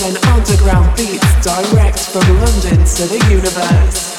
24-7 underground beats direct from London to the universe.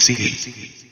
See.